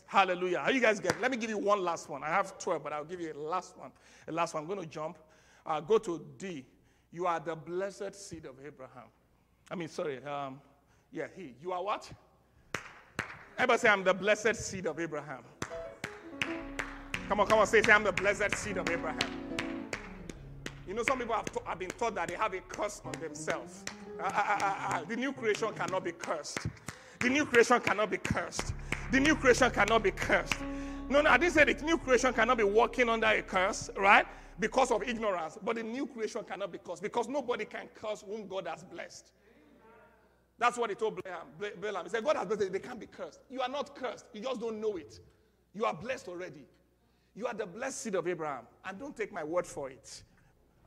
Hallelujah. How you guys get? Let me give you one last one. I have 12, but I'll give you a last one. A last one. I'm going to jump. Uh, go to D. You are the blessed seed of Abraham. I mean, sorry. Um, yeah, he. You are what? Everybody say, I'm the blessed seed of Abraham. Come on, come on, say, say I'm the blessed seed of Abraham. You know, some people have, to, have been taught that they have a curse on themselves. Uh, uh, uh, the new creation cannot be cursed. The new creation cannot be cursed. The new creation cannot be cursed. No, no, I didn't say the new creation cannot be walking under a curse, right? Because of ignorance. But the new creation cannot be cursed because nobody can curse whom God has blessed. That's what he told Balaam. He said, God has blessed, they can't be cursed. You are not cursed. You just don't know it. You are blessed already. You are the blessed seed of Abraham. And don't take my word for it.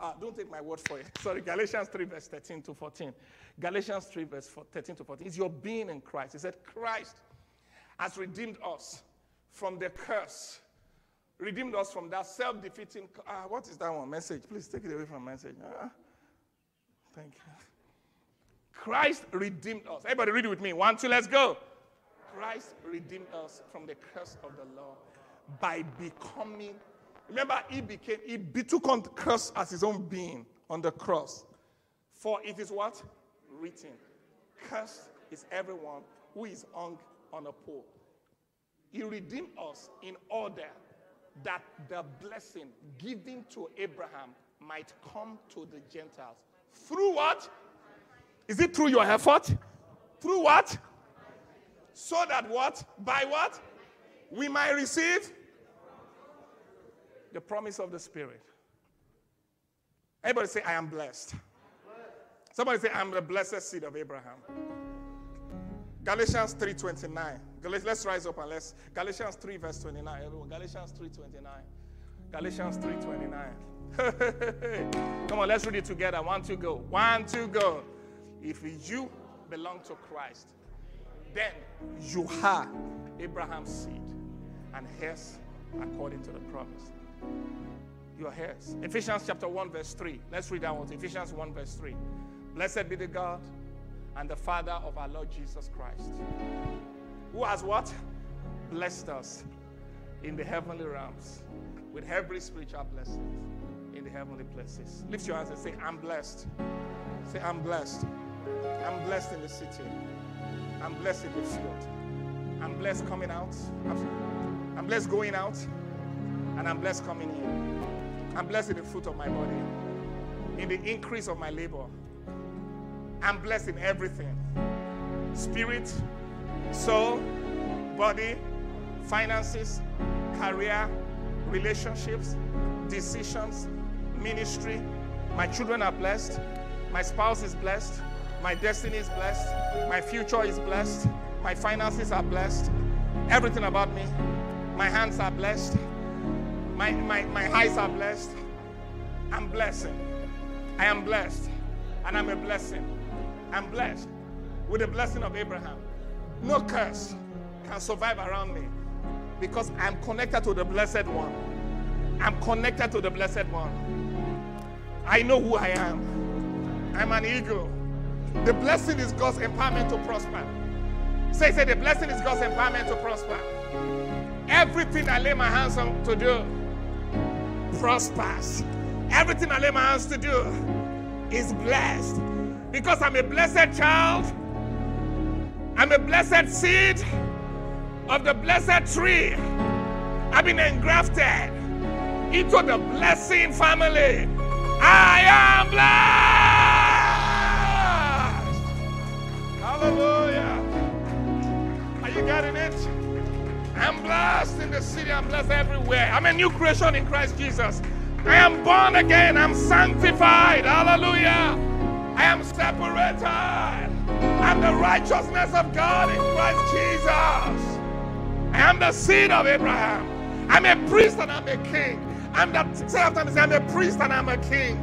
Uh, don't take my word for it. (laughs) Sorry, Galatians 3, verse 13 to 14. Galatians 3, verse 13 to 14. It's your being in Christ. He said, Christ has redeemed us from the curse, redeemed us from that self defeating. Uh, what is that one? Message. Please take it away from message. Uh, thank you. Christ redeemed us. Everybody read it with me. One, two, let's go. Christ redeemed us from the curse of the law by becoming. Remember, he became, he took on the curse as his own being on the cross. For it is what? Written. Cursed is everyone who is hung on a pole. He redeemed us in order that the blessing given to Abraham might come to the Gentiles. Through what? Is it through your effort? Through what? So that what? By what? We might receive the promise of the Spirit. Everybody say, I am blessed. Somebody say, I'm the blessed seed of Abraham. Galatians 3.29. Let's rise up and let's Galatians 3 verse 29. Everyone, Galatians 3.29. Galatians 3.29. (laughs) Come on, let's read it together. One, two, go. One, two, go. If you belong to Christ, then you are Abraham's seed and heirs according to the promise. You are heirs. Ephesians chapter 1, verse 3. Let's read that one. Ephesians 1, verse 3. Blessed be the God and the Father of our Lord Jesus Christ, who has what? Blessed us in the heavenly realms with every spiritual blessing in the heavenly places. Lift your hands and say, I'm blessed. Say, I'm blessed. I'm blessed in the city. I'm blessed in the field. I'm blessed coming out. I'm blessed going out. And I'm blessed coming in. I'm blessed in the fruit of my body, in the increase of my labor. I'm blessed in everything spirit, soul, body, finances, career, relationships, decisions, ministry. My children are blessed. My spouse is blessed. My destiny is blessed. My future is blessed. My finances are blessed. Everything about me. My hands are blessed. My, my, my eyes are blessed. I'm blessing. I am blessed. And I'm a blessing. I'm blessed with the blessing of Abraham. No curse can survive around me because I'm connected to the blessed one. I'm connected to the blessed one. I know who I am. I'm an eagle. The blessing is God's empowerment to prosper. Say, say, the blessing is God's empowerment to prosper. Everything I lay my hands on to do prospers. Everything I lay my hands to do is blessed. Because I'm a blessed child, I'm a blessed seed of the blessed tree. I've been engrafted into the blessing family. I am blessed. You getting it? I'm blessed in the city. I'm blessed everywhere. I'm a new creation in Christ Jesus. I am born again. I'm sanctified. Hallelujah. I am separated. I'm the righteousness of God in Christ Jesus. I am the seed of Abraham. I'm a priest and I'm a king. I'm the say after I'm a priest and I'm a king.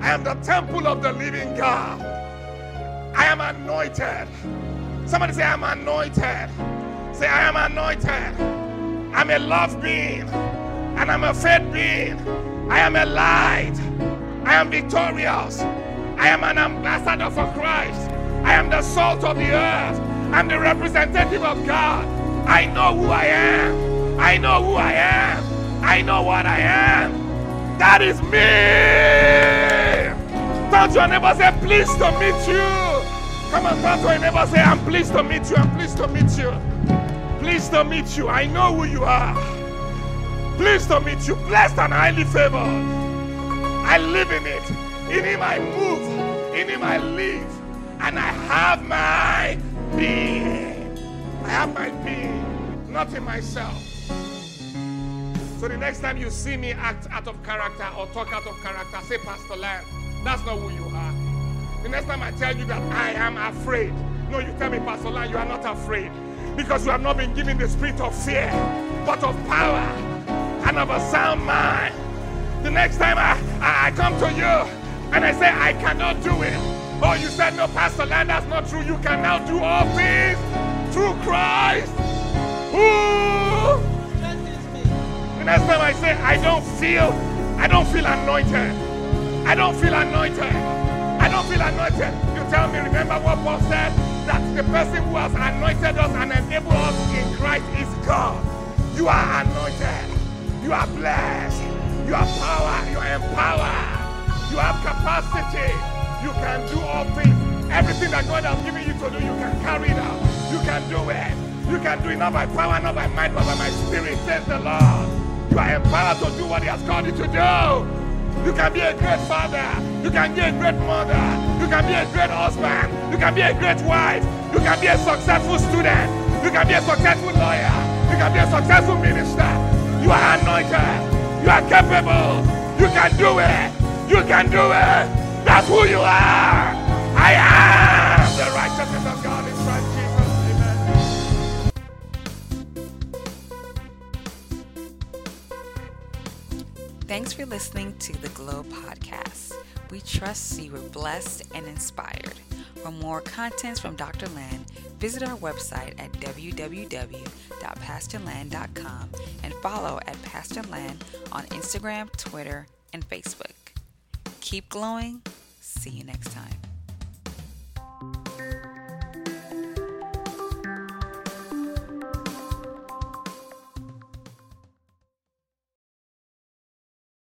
I am the temple of the living God. I am anointed. Somebody say, I'm anointed. Say, I am anointed. I'm a love being. And I'm a faith being. I am a light. I am victorious. I am an ambassador for Christ. I am the salt of the earth. I'm the representative of God. I know who I am. I know who I am. I know what I am. That is me. Turn to your neighbor say, pleased to meet you. Come and turn to your neighbor say, I'm pleased to meet you. I'm pleased to meet you. Pleased to meet you. I know who you are. Pleased to meet you. Blessed and highly favored. I live in it. In him I move. In him I live. And I have my being. I have my being, not in myself. So the next time you see me act out of character or talk out of character, say, Pastor Land, that's not who you are. The next time I tell you that I am afraid, no, you tell me, Pastor Land, you are not afraid. Because you have not been given the spirit of fear, but of power and of a sound mind. The next time I, I, I come to you and I say, I cannot do it. Oh, you said, no, Pastor Land, that's not true. You can now do all things through Christ. Ooh. The next time I say, I don't feel, I don't feel anointed. I don't feel anointed. I don't feel anointed. You tell me, remember what Paul said? That the person who has anointed us and enabled us in Christ is God. You are anointed. You are blessed. You have power. You are empowered. You have capacity. You can do all things. Everything that God has given you to do, you can carry it out. You can do it. You can do it not by power, not by might, but by my spirit, says the Lord. You are empowered to do what He has called you to do. You can be a great father. You can be a great mother. You can be a great husband. You can be a great wife. You can be a successful student. You can be a successful lawyer. You can be a successful minister. You are anointed. You are capable. You can do it. You can do it. That's who you are. I am Thanks for listening to the Glow Podcast. We trust you were blessed and inspired. For more contents from Dr. Land, visit our website at www.pastorland.com and follow at Pastor Land on Instagram, Twitter, and Facebook. Keep glowing. See you next time.